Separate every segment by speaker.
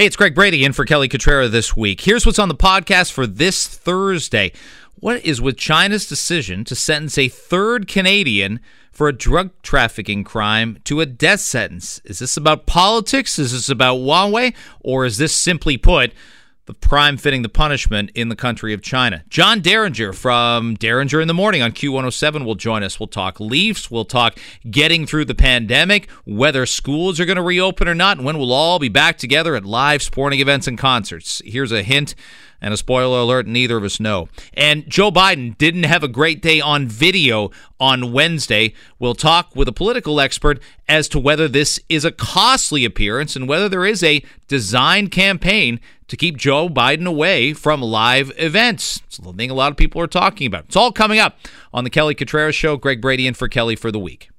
Speaker 1: Hey, it's Greg Brady in for Kelly Cutrara this week. Here's what's on the podcast for this Thursday. What is with China's decision to sentence a third Canadian for a drug trafficking crime to a death sentence? Is this about politics? Is this about Huawei? Or is this simply put the prime fitting the punishment in the country of China. John Derringer from Derringer in the Morning on Q107 will join us. We'll talk Leafs. We'll talk getting through the pandemic, whether schools are going to reopen or not, and when we'll all be back together at live sporting events and concerts. Here's a hint and a spoiler alert, neither of us know. And Joe Biden didn't have a great day on video on Wednesday. We'll talk with a political expert as to whether this is a costly appearance and whether there is a designed campaign to keep Joe Biden away from live events. It's the thing a lot of people are talking about. It's all coming up on the Kelly Cutrara Show. Greg Brady in for Kelly for the week.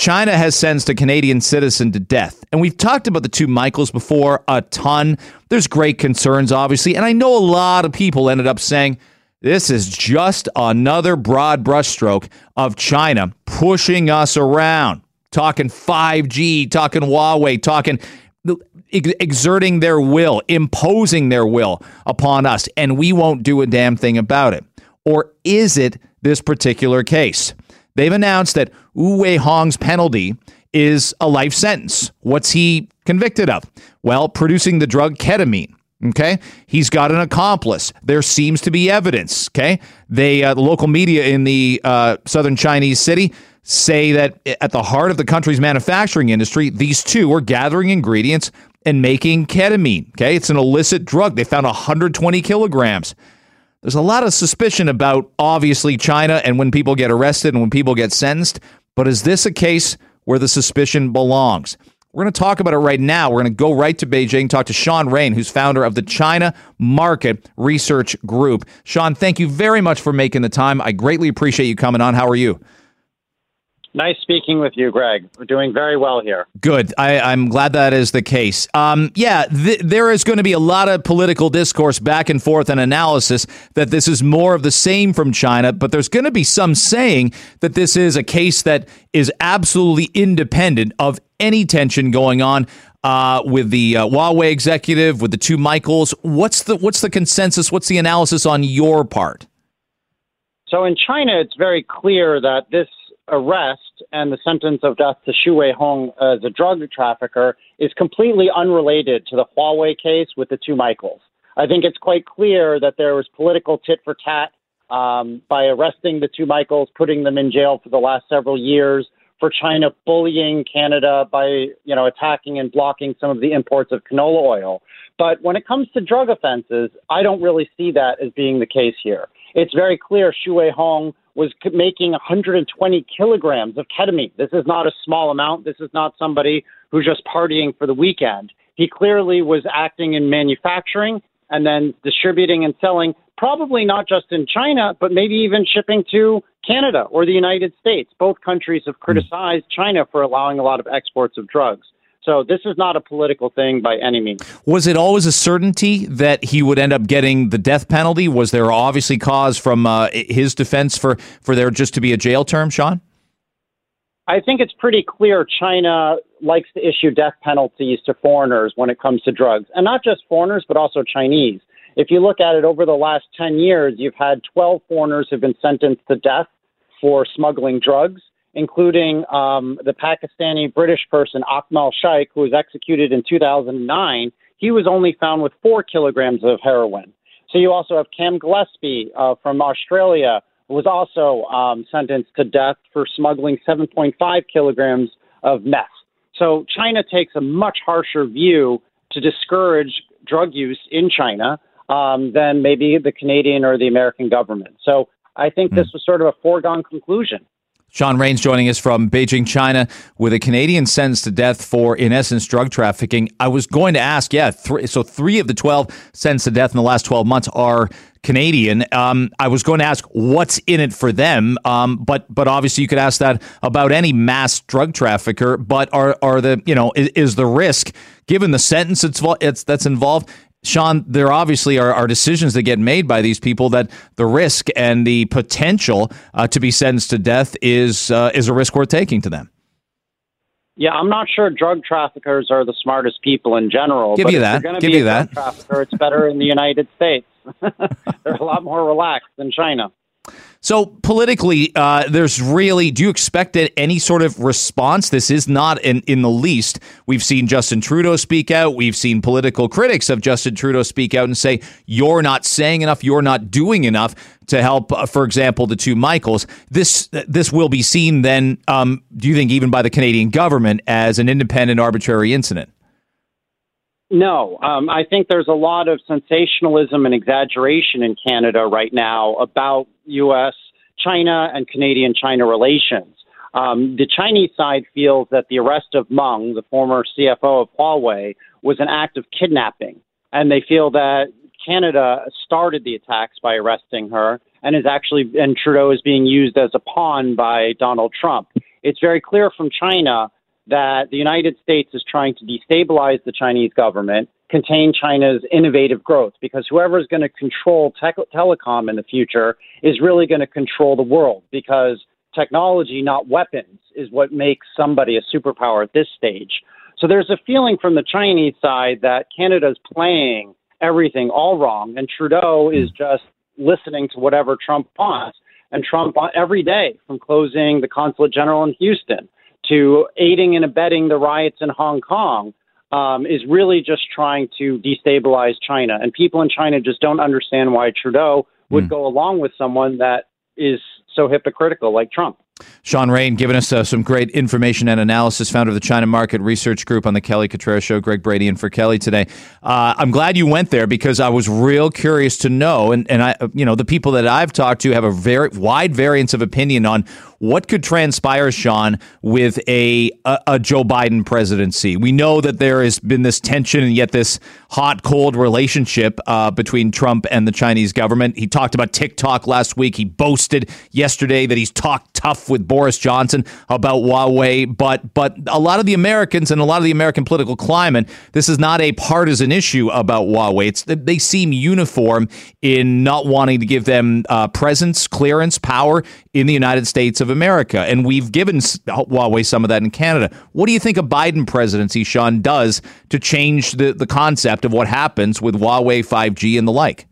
Speaker 2: China has sentenced a Canadian citizen to death. And we've talked about the two Michaels before a ton. There's great concerns, obviously. And I know a lot of people ended up saying, this is just another broad brushstroke of China pushing us around, talking 5G, talking Huawei, talking exerting their will, imposing their will upon us, and we won't do a damn thing about it? Or is it this particular case? They've announced that Wu Wei Hong's penalty is a life sentence. What's he convicted of? Well, producing the drug ketamine. Okay, he's got an accomplice. There seems to be evidence. Okay, they uh, the local media in the uh, southern Chinese city say that at the heart of the country's manufacturing industry, these two were gathering ingredients and making ketamine. Okay, it's an illicit drug. They found 120 kilograms. There's a lot of suspicion about obviously China and when people get arrested and when people get sentenced. But is this a case where the suspicion belongs? We're going to talk about it right now. We're going to go right to Beijing, talk to Sean Rein, who's founder of the China Market Research Group. Sean, thank you very much for making the time. I greatly appreciate you coming on. How are you?
Speaker 3: Nice speaking with you, Greg. We're doing very well here.
Speaker 2: Good. I, am glad that is the case. Um, yeah, th- there is going to be a lot of political discourse back and forth and analysis that this is more of the same from China, but there's going to be some saying that this is a case that is absolutely independent of any tension going on. Uh, with the uh, Huawei executive, with the two Michaels, what's the what's the consensus? What's the analysis on your part?
Speaker 3: So in China, it's very clear that this arrest and the sentence of death to Xu Weihong as a drug trafficker is completely unrelated to the Huawei case with the two Michaels. I think it's quite clear that there was political tit for tat um, by arresting the two Michaels, putting them in jail for the last several years, for China bullying Canada by you know attacking and blocking some of the imports of canola oil. But when it comes to drug offenses, I don't really see that as being the case here. It's very clear Xu Hong was making 120 kilograms of ketamine. This is not a small amount. This is not somebody who's just partying for the weekend. He clearly was acting in manufacturing and then distributing and selling, probably not just in China, but maybe even shipping to Canada or the United States. Both countries have hmm. criticized China for allowing a lot of exports of drugs. So this is not a political thing by any means.
Speaker 2: Was it always a certainty that he would end up getting the death penalty? Was there obviously cause from uh, his defense for, for there just to be a jail term, Sean?
Speaker 3: I think it's pretty clear China likes to issue death penalties to foreigners when it comes to drugs, and not just foreigners, but also Chinese. If you look at it over the last 10 years, you've had 12 foreigners who've been sentenced to death for smuggling drugs including um, the Pakistani British person Akmal Shaikh, who was executed in 2009. He was only found with four kilograms of heroin. So you also have Cam Gillespie uh, from Australia, who was also um, sentenced to death for smuggling 7.5 kilograms of meth. So China takes a much harsher view to discourage drug use in China um, than maybe the Canadian or the American government. So I think this hmm. was sort of a foregone conclusion.
Speaker 2: Sean Rein's joining us from Beijing, China, with a Canadian sentenced to death for, in essence, drug trafficking. I was going to ask, yeah, three, so three of the 12 sentenced to death in the last 12 months are Canadian. Um, I was going to ask what's in it for them, um, but but obviously you could ask that about any mass drug trafficker. But are are the you know is, is the risk given the sentence it's, it's that's involved Sean, there obviously are, are, decisions that get made by these people that the risk and the potential uh, to be sentenced to death is uh, is a risk worth taking to them.
Speaker 3: Yeah, I'm not sure drug traffickers are the smartest people in general.
Speaker 2: Give
Speaker 3: but
Speaker 2: you that. Give
Speaker 3: be
Speaker 2: you that.
Speaker 3: Drug trafficker, it's better in the United States. They're a lot more relaxed than China.
Speaker 2: So politically, uh, there's really. Do you expect any sort of response? This is not in, in the least. We've seen Justin Trudeau speak out. We've seen political critics of Justin Trudeau speak out and say, "You're not saying enough. You're not doing enough to help." Uh, for example, the two Michaels. This this will be seen then. Um, do you think even by the Canadian government as an independent, arbitrary incident?
Speaker 3: No, um, I think there's a lot of sensationalism and exaggeration in Canada right now about U.S., China, and Canadian China relations. Um, the Chinese side feels that the arrest of Meng, the former CFO of Huawei, was an act of kidnapping. And they feel that Canada started the attacks by arresting her and is actually, and Trudeau is being used as a pawn by Donald Trump. It's very clear from China that the United States is trying to destabilize the Chinese government, contain China's innovative growth, because whoever is going to control tech- telecom in the future is really going to control the world, because technology, not weapons, is what makes somebody a superpower at this stage. So there's a feeling from the Chinese side that Canada's playing everything all wrong, and Trudeau is hmm. just listening to whatever Trump wants. And Trump, every day, from closing the consulate general in Houston to aiding and abetting the riots in Hong Kong um, is really just trying to destabilize China. And people in China just don't understand why Trudeau would
Speaker 2: Mm.
Speaker 3: go along with someone that is so hypocritical like Trump.
Speaker 2: Sean Rein giving us uh, some great information and analysis, founder of the China Market Research Group on the Kelly Cutrara Show. Greg Brady and for Kelly today. Uh, I'm glad you went there because I was real curious to know, and, and I, you know, the people that I've talked to have a very wide variance of opinion on what could transpire, Sean, with a, a, a Joe Biden presidency. We know that there has been this tension and yet this hot cold relationship uh, between Trump and the Chinese government. He talked about TikTok last week. He boasted yesterday that he's talked tough with Boris Johnson about Huawei, but but a lot of the Americans and a lot of the American political climate, this is not a partisan issue about Huawei. It's they seem uniform in not wanting to give them uh, presence, clearance, power in the United States of America, and we've given Huawei some of that in Canada. What do you think a Biden presidency, Sean, does to change the the concept of what happens with Huawei 5G and the like?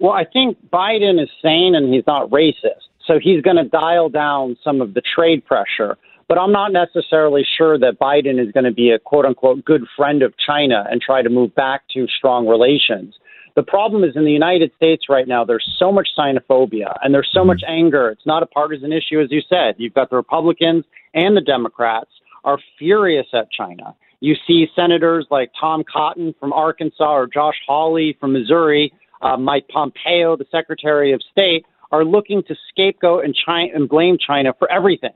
Speaker 3: Well, I think Biden is sane and he's not racist. So he's going to dial down some of the trade pressure. But I'm not necessarily sure that Biden is going to be a quote unquote good friend of China and try to move back to strong relations. The problem is in the United States right now, there's so much xenophobia and there's so much anger. It's not a partisan issue, as you said. You've got the Republicans and the Democrats are furious at China. You see senators like Tom Cotton from Arkansas or Josh Hawley from Missouri, uh, Mike Pompeo, the Secretary of State, are looking to scapegoat and, China, and blame China for everything.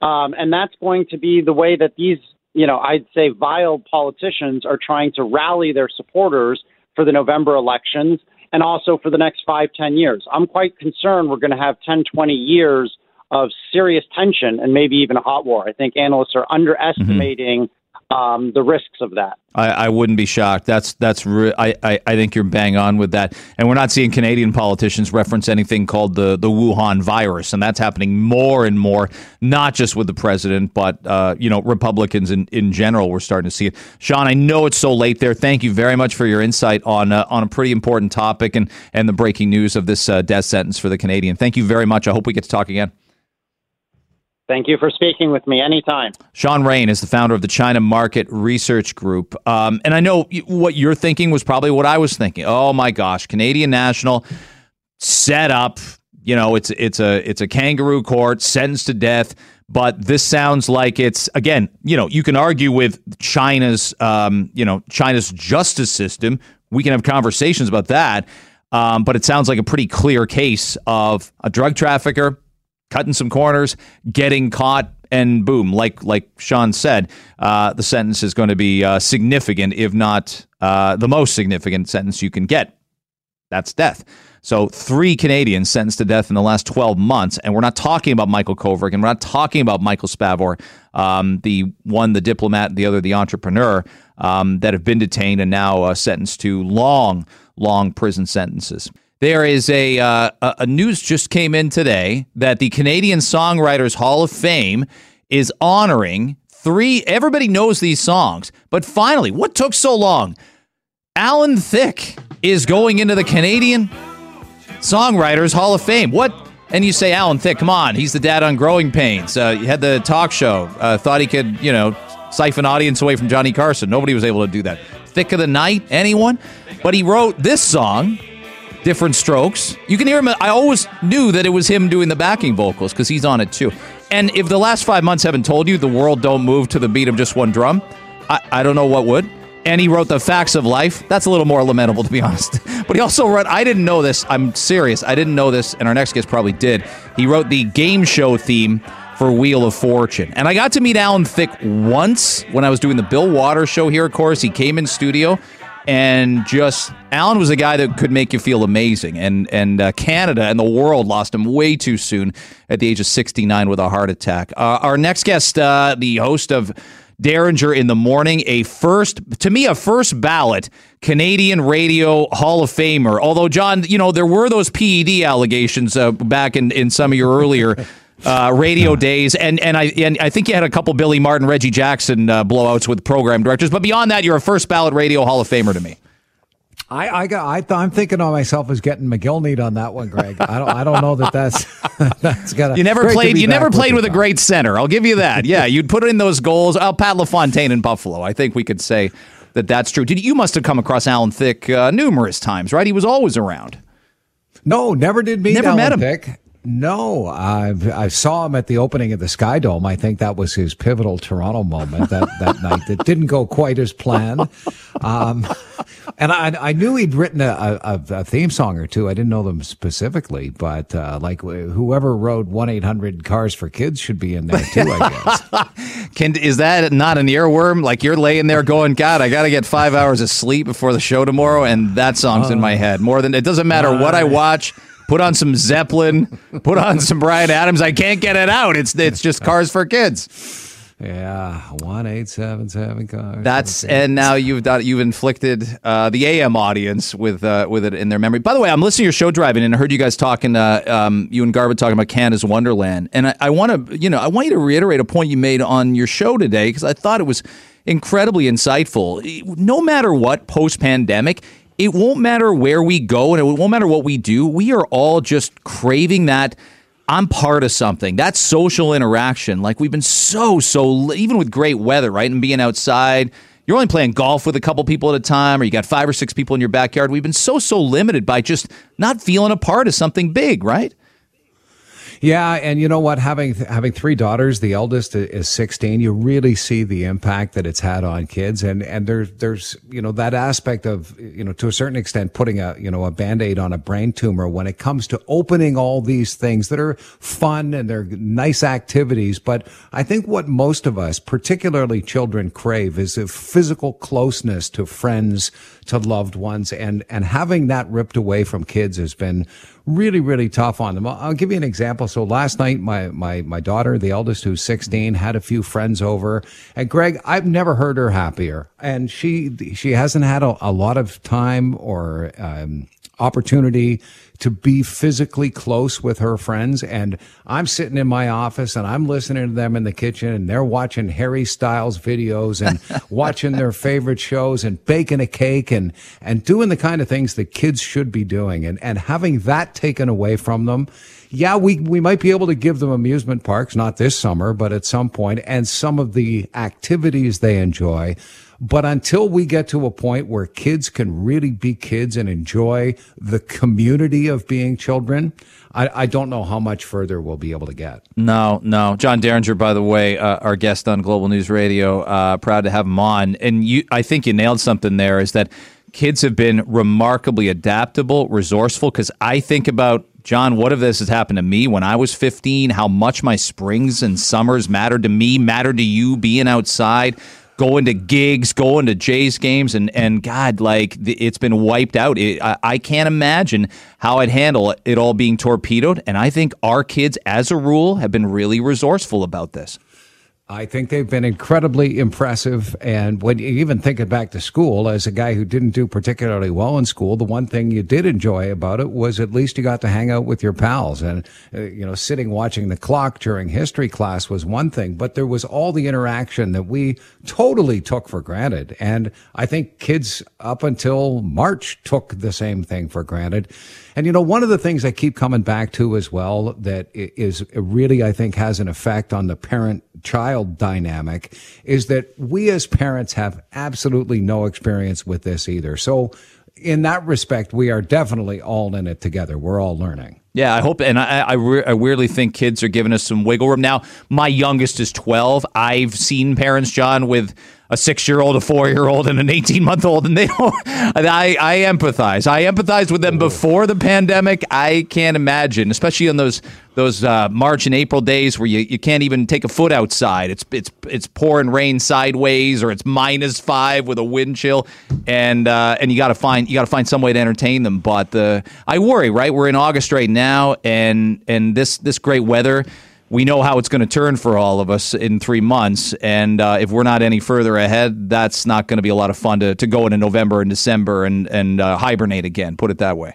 Speaker 3: Um, and that's going to be the way that these, you know, I'd say vile politicians are trying to rally their supporters for the November elections and also for the next five, ten years. I'm quite concerned we're going to have 10, 20 years of serious tension and maybe even a hot war. I think analysts are underestimating mm-hmm um, the risks of that.
Speaker 2: I, I, wouldn't be shocked. That's that's re- I, I, I think you're bang on with that. And we're not seeing Canadian politicians reference anything called the the Wuhan virus, and that's happening more and more. Not just with the president, but uh, you know Republicans in, in general. We're starting to see it. Sean, I know it's so late there. Thank you very much for your insight on uh, on a pretty important topic and and the breaking news of this uh, death sentence for the Canadian. Thank you very much. I hope we get to talk again.
Speaker 3: Thank you for speaking with me anytime.
Speaker 2: Sean Rein is the founder of the China Market Research Group. Um, and I know what you're thinking was probably what I was thinking. Oh my gosh, Canadian National set up, you know, it's it's a it's a kangaroo court, sentenced to death. But this sounds like it's again, you know, you can argue with China's, um, you know, China's justice system. We can have conversations about that, um, but it sounds like a pretty clear case of a drug trafficker cutting some corners, getting caught, and boom, like like Sean said, uh, the sentence is going to be uh, significant, if not uh, the most significant sentence you can get. That's death. So three Canadians sentenced to death in the last 12 months, and we're not talking about Michael Kovrig, and we're not talking about Michael Spavor, um, the one the diplomat, the other the entrepreneur, um, that have been detained and now uh, sentenced to long, long prison sentences. There is a, uh, a news just came in today that the Canadian Songwriters Hall of Fame is honoring Three, everybody knows these songs, but finally, what took so long? Alan Thicke is going into the Canadian Songwriters Hall of Fame. What? And you say Alan Thicke, come on, he's the dad on Growing Pains. Uh, he had the talk show. Uh, thought he could, you know, siphon audience away from Johnny Carson. Nobody was able to do that. Thicke of the Night, anyone? But he wrote this song, Different Strokes. You can hear him. I always knew that it was him doing the backing vocals because he's on it too. And if the last five months haven't told you the world don't move to the beat of just one drum, I, I don't know what would. And he wrote The Facts of Life. That's a little more lamentable, to be honest. But he also wrote, I didn't know this. I'm serious. I didn't know this. And our next guest probably did. He wrote the game show theme for Wheel of Fortune. And I got to meet Alan Thicke once when I was doing the Bill Watters show here, of course. He came in studio and just Alan was a guy that could make you feel amazing. And and uh, Canada and the world lost him way too soon at the age of 69 with a heart attack. Uh, our next guest, uh, the host of Derringer in the morning, a first, to me, a first ballot Canadian Radio Hall of Famer. Although, John, you know, there were those PED allegations uh, back in, in some of your earlier uh, radio days, and and I and I think you had a couple Billy Martin, Reggie Jackson uh, blowouts with program directors. But beyond that, you're a first ballot Radio Hall of Famer to me.
Speaker 4: I, I got, I, I'm thinking of myself as getting McGillney on that one, Greg. I don't, I don't know that that's, that's gonna.
Speaker 2: You never played, you never played with, a great center. I'll give you that. Yeah, you'd put in those goals. Oh, Pat LaFontaine in Buffalo. I think we could say that that's true. Did you must have come across Alan Thicke uh, numerous times, right? He was always around.
Speaker 4: No, never did meet
Speaker 2: never
Speaker 4: Alan
Speaker 2: met him.
Speaker 4: Thicke. No, I I saw him at the opening of the Sky Dome. I think that was his pivotal Toronto moment that, that night. That didn't go quite as planned. Um, and I I knew he'd written a, a, a, theme song or two. I didn't know them specifically, but uh, like whoever wrote one eight hundred Cars for Kids should be in there too. I
Speaker 2: guess. Can is that not an earworm? Like you're laying there going, God, I got to get five hours of sleep before the show tomorrow, and that song's uh, in my head more than it doesn't matter uh, what I watch put on some Zeppelin, put on some Bryan Adams. I can't get it out. It's it's just cars for kids.
Speaker 4: Yeah, one eight seven seven cars.
Speaker 2: That's and now you've done you've inflicted uh, the AM audience with uh, with it in their memory. By the way, I'm listening to your show driving and I heard you guys talking, uh, um, you and Garba talking about Canada's Wonderland, and I, I want to you know I want you to reiterate a point you made on your show today because I thought it was incredibly insightful. No matter what, post pandemic, it won't matter where we go and it won't matter what we do. We are all just craving that. I'm part of something. That social interaction. Like we've been so, so, even with great weather, right? And being outside, you're only playing golf with a couple people at a time, or you got five or six people in your backyard. We've been so, so limited by just not feeling a part of something big, right?
Speaker 4: Yeah, and you know what? Having having three daughters, the eldest is 16. You really see the impact that it's had on kids, and and there's there's you know that aspect of you know to a certain extent putting a you know a band aid on a brain tumor when it comes to opening all these things that are fun and they're nice activities. But I think what most of us, particularly children, crave is a physical closeness to friends, to loved ones, and and having that ripped away from kids has been really, really tough on them. I'll, give you an example. So last night, my, my, my daughter, the eldest, who's 16, had a few friends over. And Greg, I've never heard her happier. And she, she hasn't had a, a lot of time or, um, opportunity to be physically close with her friends. And I'm sitting in my office and I'm listening to them in the kitchen and they're watching Harry Styles videos and watching their favorite shows and baking a cake and, and doing the kind of things that kids should be doing and, and having that taken away from them. Yeah, we, we might be able to give them amusement parks, not this summer, but at some point and some of the activities they enjoy. But until we get to a point where kids can really be kids and enjoy the community of being children, I, I don't know how much further we'll be able to get.
Speaker 2: No, no. John Derringer, by the way, uh, our guest on Global News Radio, uh, proud to have him on. And you, I think you nailed something there is that kids have been remarkably adaptable, resourceful. Because I think about John, what if this has happened to me when I was 15? How much my springs and summers mattered to me, mattered to you being outside going to gigs, going to Jays games, and and God, like it's been wiped out. It, I, I can't imagine how I'd handle it all being torpedoed. And I think our kids, as a rule, have been really resourceful about this.
Speaker 4: I think they've been incredibly impressive. And when you even think it back to school, as a guy who didn't do particularly well in school, the one thing you did enjoy about it was at least you got to hang out with your pals. And, uh, you know, sitting watching the clock during history class was one thing, but there was all the interaction that we totally took for granted. And I think kids up until March took the same thing for granted. And you know, one of the things I keep coming back to as well that is really, I think, has an effect on the parent child dynamic is that we as parents have absolutely no experience with this either. So, in that respect, we are definitely all in it together. We're all learning.
Speaker 2: Yeah, I hope, and I, I, re- I, weirdly think kids are giving us some wiggle room. Now, my youngest is 12. I've seen parents, John, with a six year old, a four year old, and an 18 month old. And they don't, I, I empathize. I empathize with them before the pandemic. I can't imagine, especially on those those uh, March and April days where you, you can't even take a foot outside. It's it's it's pouring rain sideways, or it's minus five with a wind chill, and uh, and you got to find you got to find some way to entertain them. But the I worry, right? We're in August right now, and and this this great weather we know how it's going to turn for all of us in three months. And uh, if we're not any further ahead, that's not going to be a lot of fun to, to go into November and December and, and uh, hibernate again, put it that way.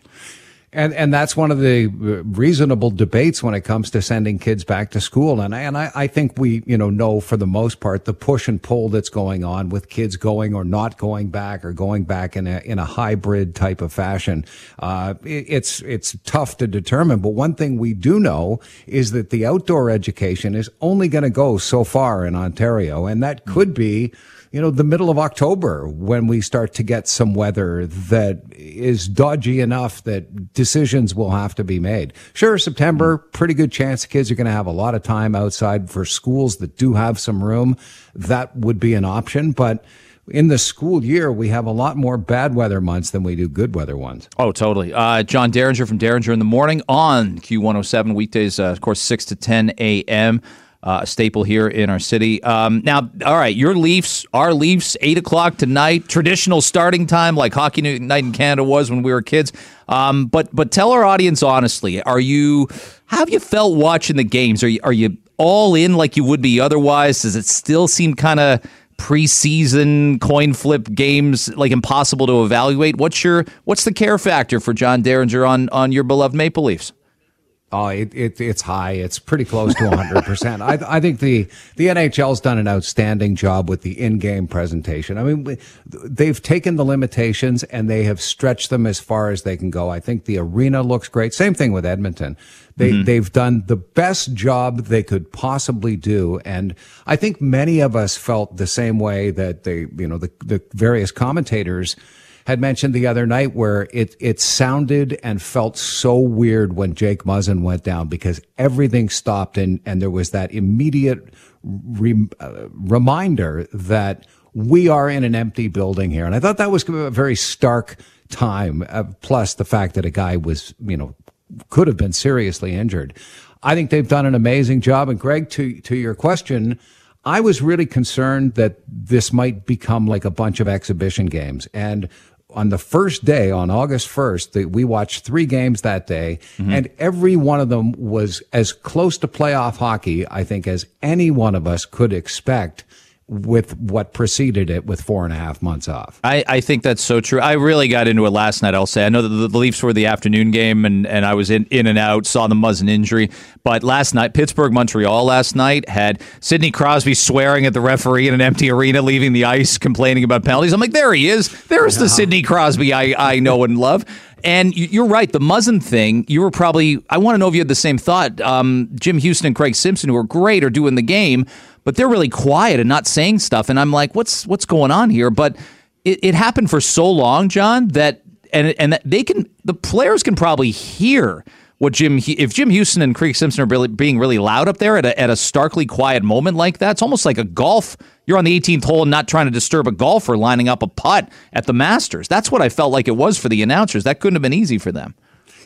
Speaker 4: And and that's one of the uh, reasonable debates when it comes to sending kids back to school. And I, and I, I think we you know know for the most part the push and pull that's going on with kids going or not going back or going back in a in a hybrid type of fashion. Uh, it, it's it's tough to determine. But one thing we do know is that the outdoor education is only going to go so far in Ontario, and that could be you know, the middle of October when we start to get some weather that is dodgy enough that decisions will have to be made. Sure, September, pretty good chance the kids are going to have a lot of time outside for schools that do have some room. That would be an option, but in the school year, we have a lot more bad weather months than we do good weather ones.
Speaker 2: Oh, totally. Uh, John Derringer from Derringer in the Morning on Q107 weekdays, uh, of course, 6 to 10 a.m uh, a staple here in our city. Um, now, all right, your Leafs, our Leafs, eight o'clock tonight, traditional starting time like hockey night in Canada was when we were kids. Um, but but tell our audience honestly, are you how have you felt watching the games? Are you are you all in like you would be otherwise? Does it still seem kind of preseason coin flip games like impossible to evaluate? What's your what's the care factor for John Derringer on on your beloved Maple Leafs?
Speaker 4: Oh, it, it, it's high. It's pretty close to 100%. I, I think the, the NHL's done an outstanding job with the in-game presentation. I mean, they've taken the limitations and they have stretched them as far as they can go. I think the arena looks great. Same thing with Edmonton. They, mm-hmm. they've done the best job they could possibly do. And I think many of us felt the same way that they, you know, the, the various commentators had mentioned the other night where it it sounded and felt so weird when Jake Muzzin went down because everything stopped and and there was that immediate uh, reminder that we are in an empty building here, and I thought that was a very stark time. Uh, plus the fact that a guy was you know could have been seriously injured. I think they've done an amazing job. And Greg, to to your question. I was really concerned that this might become like a bunch of exhibition games. And on the first day, on August 1st, the, we watched three games that day, mm-hmm. and every one of them was as close to playoff hockey, I think, as any one of us could expect with what preceded it with four and a half months off.
Speaker 2: I, I think that's so true. I really got into it last night, I'll say. I know that the, Leafs were the afternoon game and, and I was in, in and out, saw the Muzzin injury. But last night, Pittsburgh Montreal last night had Sidney Crosby swearing at the referee in an empty arena, leaving the ice, complaining about penalties. I'm like, there he is. There's yeah. the Sidney Crosby I, I know and love. And you're right. The Muzzin thing, you were probably, I want to know if you had the same thought. Um, Jim Houston and Craig Simpson, who are great, are doing the game but they're really quiet and not saying stuff. And I'm like, what's what's going on here? But it, it happened for so long, John, that and and that they can the players can probably hear what Jim if Jim Houston and Craig Simpson are really, being really loud up there at a, at a starkly quiet moment like that. It's almost like a golf. You're on the 18th hole and not trying to disturb a golfer lining up a putt at the Masters. That's what I felt like it was for the announcers. That couldn't have been easy for them.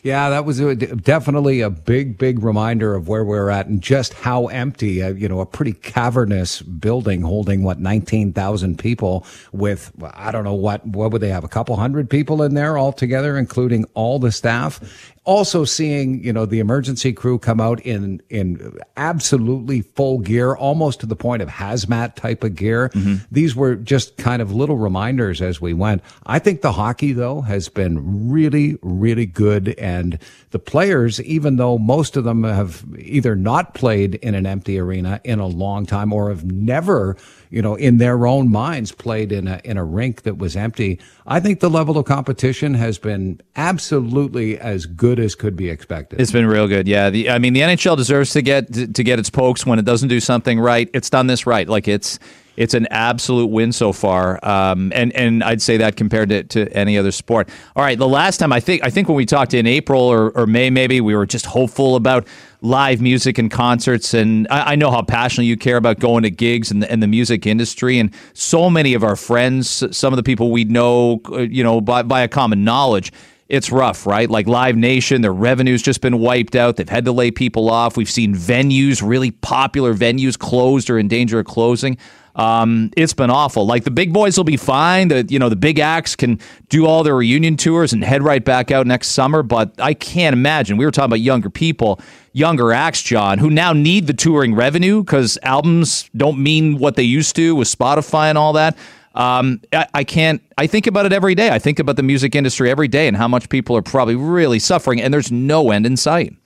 Speaker 4: Yeah, that was a, definitely a big, big reminder of where we're at and just how empty, uh, you know, a pretty cavernous building holding what, 19,000 people with, I don't know what, what would they have? A couple hundred people in there altogether, including all the staff also seeing you know the emergency crew come out in in absolutely full gear almost to the point of hazmat type of gear. Mm-hmm. these were just kind of little reminders as we went. I think the hockey though has been really really good. And the players even though most of them have either not played in an empty arena in a long time or have never you know, in their own minds played in a, in a rink that was empty. I think the level of competition has been absolutely as good as could be expected.
Speaker 2: It's been real good. Yeah. The, I mean, the NHL deserves to get, to, get its pokes when it doesn't do something right. It's done this right. Like it's, it's an absolute win so far, um, and and I'd say that compared to, to any other sport. All right, the last time I think I think when we talked in April or, or May, maybe we were just hopeful about live music and concerts, and I, I know how passionately you care about going to gigs and the, and the music industry, and so many of our friends, some of the people we know, uh, you know, by by a common knowledge it's rough, right? Like Live Nation, their revenue's just been wiped out. They've had to lay people off. We've seen venues, really popular venues, closed or in danger of closing. Um, it's been awful. Like the big boys will be fine. The you know the big acts can do all their reunion tours and head right back out next summer. But I can't imagine. We were talking about younger people, younger acts, John, who now need the touring revenue because albums don't mean what they used to with Spotify and all that. Um, I, I, can't. I think about it every day. I think about the music industry every day and how much people are probably really suffering, and there's no end in sight.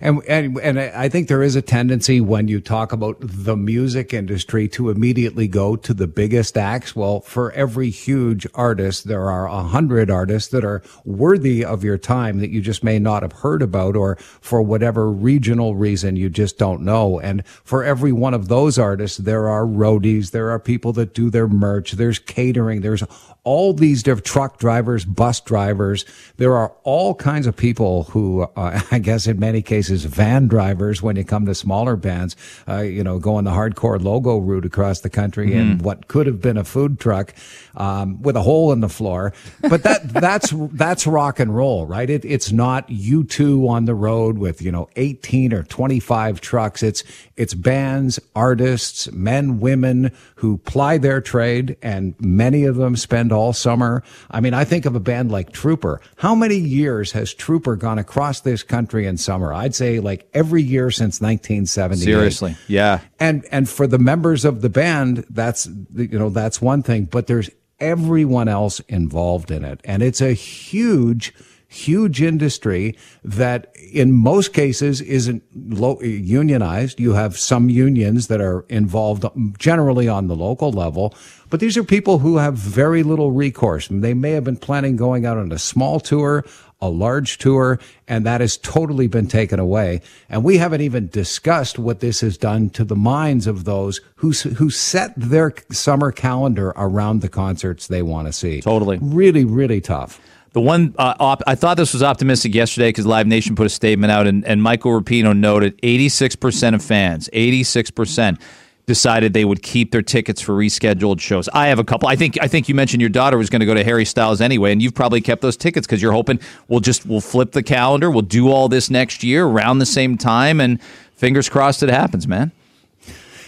Speaker 4: And, and and I think there is a tendency when you talk about the music industry to immediately go to the biggest acts. Well, for every huge artist, there are a hundred artists that are worthy of your time that you just may not have heard about, or for whatever regional reason you just don't know. And for every one of those artists, there are roadies, there are people that do their merch, there's catering, there's all these different truck drivers, bus drivers. There are all kinds of people who, uh, I guess in many cases, van drivers when you come to smaller bands, uh, you know, going the hardcore logo route across the country mm. in what could have been a food truck, um, with a hole in the floor. But that, that's, that's rock and roll, right? It, it's not U2 on the road with, you know, 18 or 25 trucks. It's, it's bands, artists, men, women who ply their trade and many of them spend all summer. I mean, I think of a band like Trooper. How many years has Trooper gone across this country in summer? I'd say like every year since 1970.
Speaker 2: Seriously. Yeah.
Speaker 4: And, and for the members of the band, that's, you know, that's one thing, but there's everyone else involved in it. And it's a huge, huge industry that in most cases isn't unionized. You have some unions that are involved generally on the local level, but these are people who have very little recourse. They may have been planning going out on a small tour, a large tour, and that has totally been taken away. And we haven't even discussed what this has done to the minds of those who, who set their summer calendar around the concerts they want to see.
Speaker 2: Totally.
Speaker 4: Really, really tough.
Speaker 2: The one uh, op- I thought this was optimistic yesterday because Live Nation put a statement out, and, and Michael Rapino noted 86% of fans, 86% decided they would keep their tickets for rescheduled shows. I have a couple. I think I think you mentioned your daughter was going to go to Harry Styles anyway, and you've probably kept those tickets because you're hoping we'll just we'll flip the calendar, we'll do all this next year around the same time, and fingers crossed it happens, man.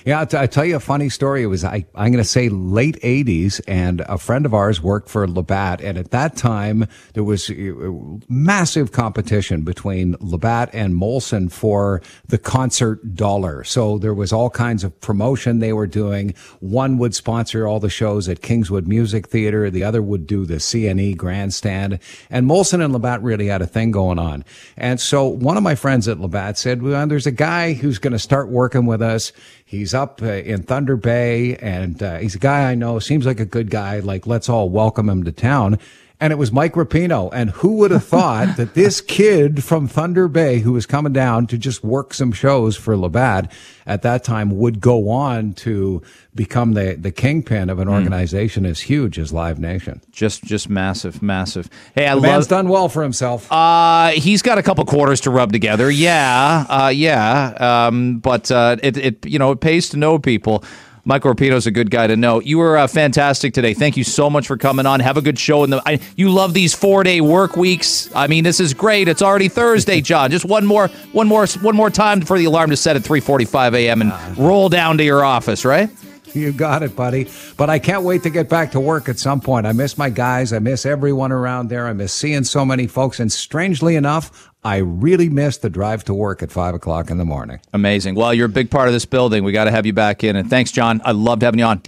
Speaker 4: Yeah, I'll, tell you a funny story. It was, I, I'm going to say late 80s, and a friend of ours worked for Labatt. And at that time, there was uh, massive competition between Labatt and Molson for the concert dollar. So there was all kinds of promotion they were doing. One would sponsor all the shows at Kingswood Music Theater, the other would do the CNE grandstand. And Molson and Labatt really had a thing going on. And so one of my friends at Labatt said, well, there's a guy who's going to start working with us. He's up uh, in Thunder Bay, and uh, he's a guy I know. Seems like a good guy. Like, let's all welcome him to town and it was Mike Rapino. And who would have thought that this kid from Thunder Bay, who was coming down to just work some shows for Labatt at that time, would go on to become the, the kingpin of an hmm. organization mm. as huge as Live Nation.
Speaker 2: Just just massive, massive. Hey,
Speaker 4: I the love, man's done well for himself.
Speaker 2: Uh, he's got a couple quarters to rub together. Yeah, uh, yeah. Um, but uh, it, it you know it pays to know people. Michael Rapino's a good guy to know. You were uh, fantastic today. Thank you so much for coming on. Have a good show. In the I, you love these four day work weeks. I mean, this is great. It's already Thursday, John. Just one more, one more, one more time for the alarm to set at three forty five a.m. and roll down to your office, right?
Speaker 4: You got it, buddy. But I can't wait to get back to work at some point. I miss my guys. I miss everyone around there. I miss seeing so many folks. And strangely enough, I really miss the drive to work at five o'clock in the morning.
Speaker 2: Amazing. Well, you're a big part of this building. We got to have you back in. And thanks, John. I loved having you on.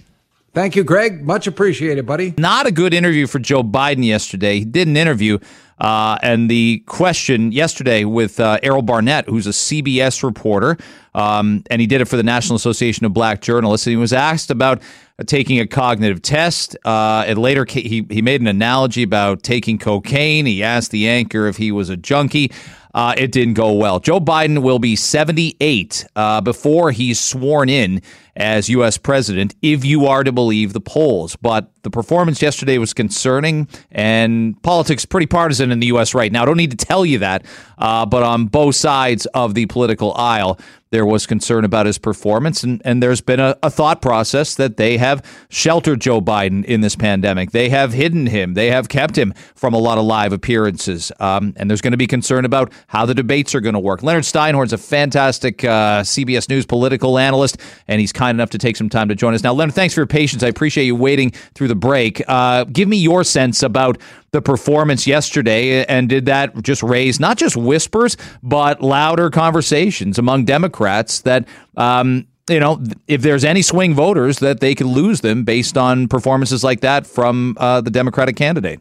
Speaker 4: Thank you, Greg. Much appreciated, buddy.
Speaker 2: Not a good interview for Joe Biden yesterday. He did an interview, uh, and the question yesterday with uh, Errol Barnett, who's a CBS reporter, um, and he did it for the National Association of Black Journalists, and he was asked about taking a cognitive test. Uh, and later, he, he made an analogy about taking cocaine. He asked the anchor if he was a junkie. Uh, it didn't go well. Joe Biden will be 78 uh, before he's sworn in as U.S. president, if you are to believe the polls. But the performance yesterday was concerning, and politics pretty partisan in the U.S. right now. I don't need to tell you that, uh, but on both sides of the political aisle, there was concern about his performance, and, and there's been a, a, thought process that they have sheltered Joe Biden in this pandemic. They have hidden him. They have kept him from a lot of live appearances. Um, and there's going to be concern about how the debates are going to work. Leonard Steinhorn's a fantastic uh, CBS News political analyst, and he's kind enough to take some time to join us. Now, Leonard, thanks for your patience. I appreciate you waiting through the break. Uh, give me your sense about the performance yesterday, and did that just raise not just whispers, but louder conversations among Democrats that, um, you know, if there's any swing voters, that they could lose them based on performances like that from uh, the Democratic candidate?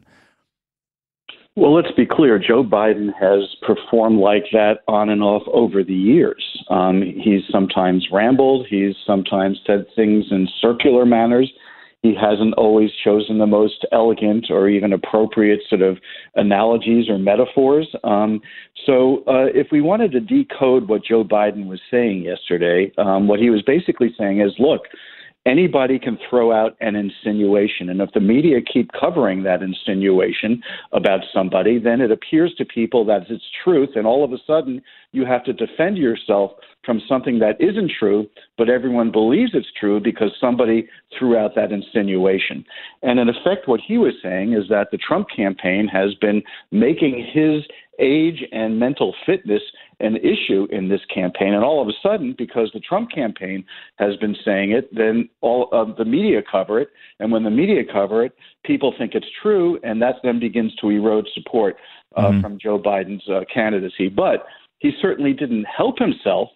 Speaker 5: Well, let's be clear. Joe Biden has performed like that on and off over the years. Um, he's sometimes rambled. He's sometimes said things in circular manners. He hasn't always chosen the most elegant or even appropriate sort of analogies or metaphors. Um, so, uh, if we wanted to decode what Joe Biden was saying yesterday, um, what he was basically saying is look, anybody can throw out an insinuation. And if the media keep covering that insinuation about somebody, then it appears to people that it's truth. And all of a sudden, you have to defend yourself from something that isn't true, but everyone believes it's true because somebody threw out that insinuation. And in effect, what he was saying is that the Trump campaign has been making his age and mental fitness an issue in this campaign. And all of a sudden, because the Trump campaign has been saying it, then all of the media cover it. And when the media cover it, people think it's true, and that then begins to erode support uh, mm-hmm. from Joe Biden's uh, candidacy. But he certainly didn't help himself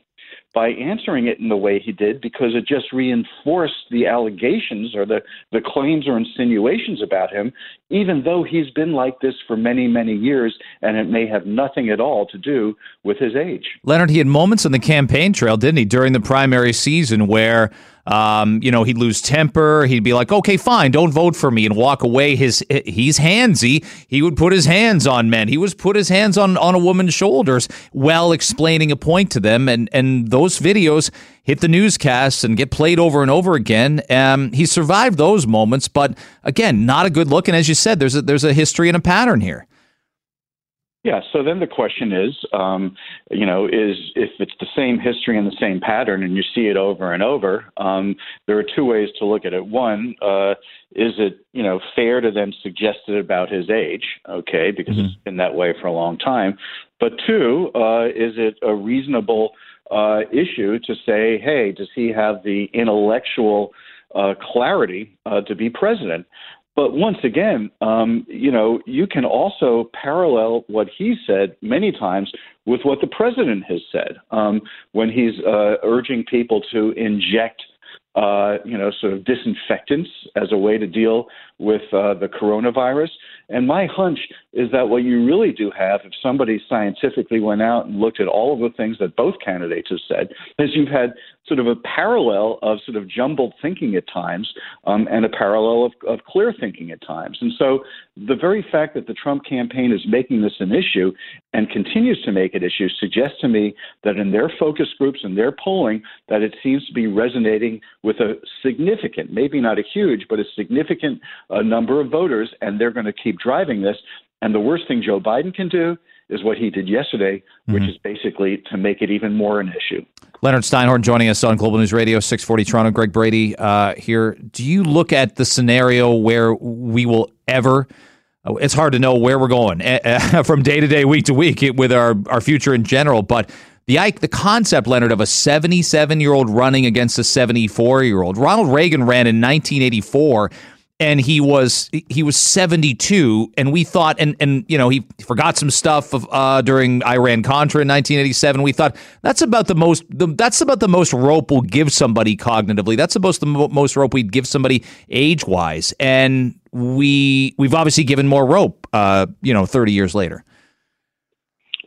Speaker 5: by answering it in the way he did because it just reinforced the allegations or the, the claims or insinuations about him, even though he's been like this for many, many years and it may have nothing at all to do with his age.
Speaker 2: Leonard, he had moments on the campaign trail, didn't he, during the primary season where um, you know, he'd lose temper. He'd be like, "Okay, fine, don't vote for me," and walk away. His he's handsy. He would put his hands on men. He was put his hands on on a woman's shoulders while explaining a point to them. And and those videos hit the newscasts and get played over and over again. Um, he survived those moments, but again, not a good look. And as you said, there's a there's a history and a pattern here.
Speaker 5: Yeah. So then the question is, um, you know, is if it's the same history and the same pattern, and you see it over and over, um, there are two ways to look at it. One, uh, is it you know fair to then suggest it about his age? Okay, because mm-hmm. it's been that way for a long time. But two, uh, is it a reasonable uh, issue to say, hey, does he have the intellectual uh, clarity uh, to be president? But once again, um, you know, you can also parallel what he said many times with what the president has said um, when he's uh, urging people to inject, uh, you know, sort of disinfectants as a way to deal with uh, the coronavirus. And my hunch is that what you really do have, if somebody scientifically went out and looked at all of the things that both candidates have said, is you've had sort of a parallel of sort of jumbled thinking at times um, and a parallel of, of clear thinking at times. And so the very fact that the Trump campaign is making this an issue and continues to make it issue suggests to me that in their focus groups and their polling that it seems to be resonating with a significant, maybe not a huge, but a significant uh, number of voters, and they're going to keep driving this. And the worst thing Joe Biden can do is what he did yesterday, which mm-hmm. is basically to make it even more an issue.
Speaker 2: Leonard Steinhorn joining us on Global News Radio 640 Toronto. Greg Brady uh, here. Do you look at the scenario where we will ever? Uh, it's hard to know where we're going uh, from day to day, week to week with our, our future in general. But the the concept, Leonard, of a 77 year old running against a 74 year old. Ronald Reagan ran in 1984 and he was he was 72 and we thought and and you know he forgot some stuff of, uh, during Iran Contra in 1987 we thought that's about the most the, that's about the most rope we'll give somebody cognitively. That's about the most rope we'd give somebody age wise and we we've obviously given more rope uh, you know 30 years later.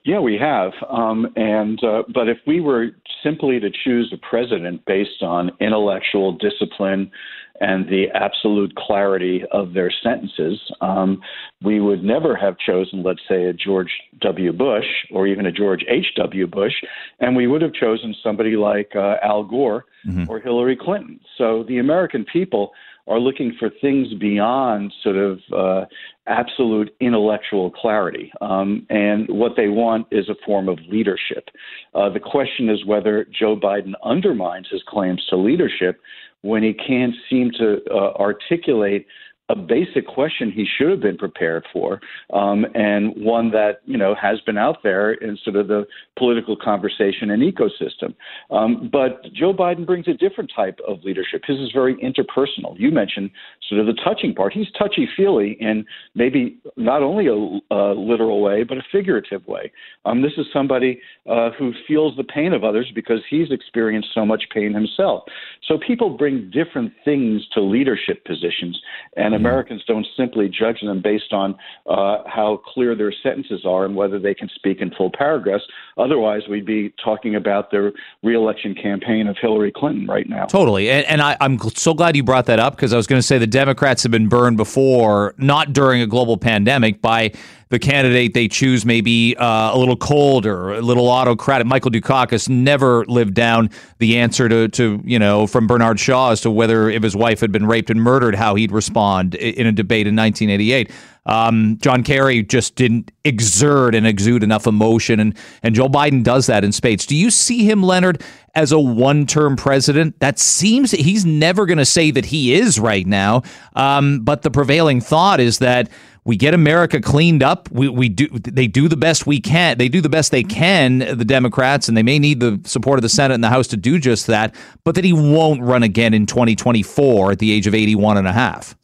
Speaker 5: Yeah, we have. Um, and uh, but if we were simply to choose a president based on intellectual discipline and the absolute clarity of their sentences, um, we would never have chosen, let's say, a George W. Bush or even a George H.W. Bush, and we would have chosen somebody like uh, Al Gore mm-hmm. or Hillary Clinton. So the American people are looking for things beyond sort of uh, absolute intellectual clarity. Um, and what they want is a form of leadership. Uh, the question is whether Joe Biden undermines his claims to leadership when he can't seem to uh, articulate a basic question he should have been prepared for, um, and one that you know has been out there in sort of the political conversation and ecosystem. Um, but Joe Biden brings a different type of leadership. His is very interpersonal. You mentioned sort of the touching part. He's touchy feely in maybe not only a, a, literal way but a figurative way. Um, this is somebody uh, who feels the pain of others because he's experienced so much pain himself. So people bring different things to leadership positions and and Americans don't simply judge them based on uh, how clear their sentences are and whether they can speak in full paragraphs. Otherwise, we'd be talking about the reelection campaign of Hillary Clinton right now.
Speaker 2: Totally. And, and I, am so glad you brought that up because I was going to say the Democrats have been burned before, not during a global pandemic, by the candidate they choose maybe uh, a little colder, a little autocratic. Michael Dukakis never lived down the answer to, to, you know, from Bernard Shaw as to whether if his wife had been raped and murdered, how he'd respond in a debate in 1988. Um, John Kerry just didn't exert and exude enough emotion, and and Joe Biden does that in spades. Do you see him, Leonard, as a one-term president? That seems he's never going to say that he is right now. Um, but the prevailing thought is that we get America cleaned up. We, we do they do the best we can. They do the best they can, the Democrats, and they may need the support of the Senate and the House to do just that, but that he won't run again in 2024 at the age of 81 and a half.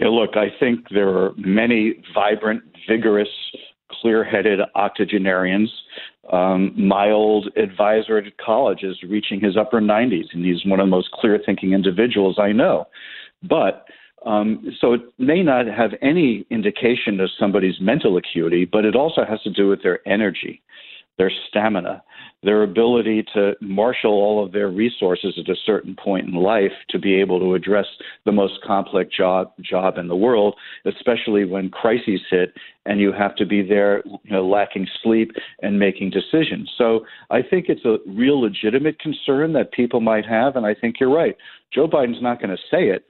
Speaker 5: Look, I think there are many vibrant, vigorous, clear headed octogenarians. Um, my old advisor at college is reaching his upper 90s, and he's one of the most clear thinking individuals I know. But um, so it may not have any indication of somebody's mental acuity, but it also has to do with their energy, their stamina, their ability to marshal all of their resources at a certain point in life to be able to address the most complex job job in the world, especially when crises hit and you have to be there, you know, lacking sleep and making decisions. So I think it's a real legitimate concern that people might have, and I think you're right. Joe Biden's not going to say it,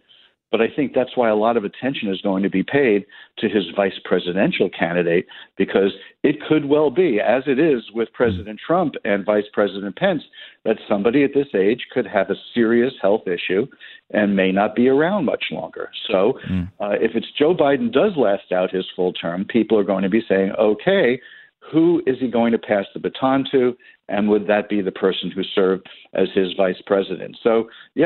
Speaker 5: but I think that's why a lot of attention is going to be paid to his vice presidential candidate because it could well be, as it is with President Trump and Vice President Pence, that somebody at this age could have a serious health issue and may not be around much longer. So mm. uh, if it's Joe Biden does last out his full term, people are going to be saying, okay, who is he going to pass the baton to? And would that be the person who served as his vice president? So, yeah.